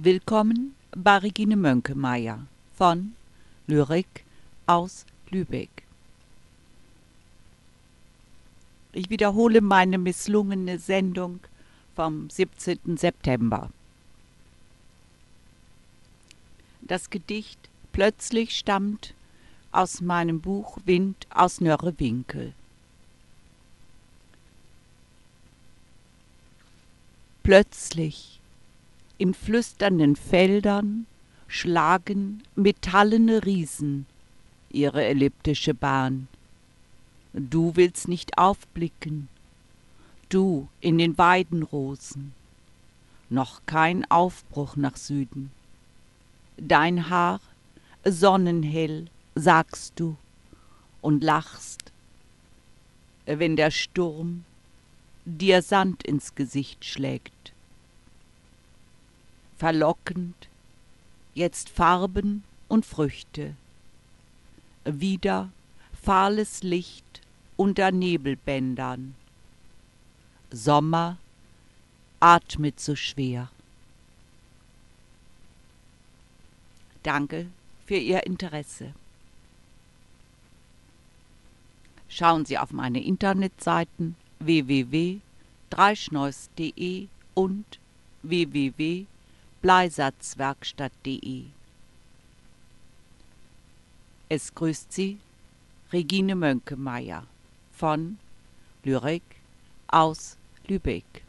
Willkommen bei Regine Mönkemeyer von Lyrik aus Lübeck. Ich wiederhole meine misslungene Sendung vom 17. September. Das Gedicht plötzlich stammt aus meinem Buch Wind aus Nörrewinkel. Plötzlich in flüsternden Feldern schlagen metallene Riesen ihre elliptische Bahn. Du willst nicht aufblicken, du in den Weidenrosen, noch kein Aufbruch nach Süden. Dein Haar sonnenhell, sagst du, und lachst, wenn der Sturm dir Sand ins Gesicht schlägt verlockend, jetzt Farben und Früchte. Wieder fahles Licht unter Nebelbändern. Sommer atmet so schwer. Danke für Ihr Interesse. Schauen Sie auf meine Internetseiten www.dreischneus.de und www bleisatzwerkstatt.de. Es grüßt Sie Regine Mönkemeyer von Lyrik aus Lübeck.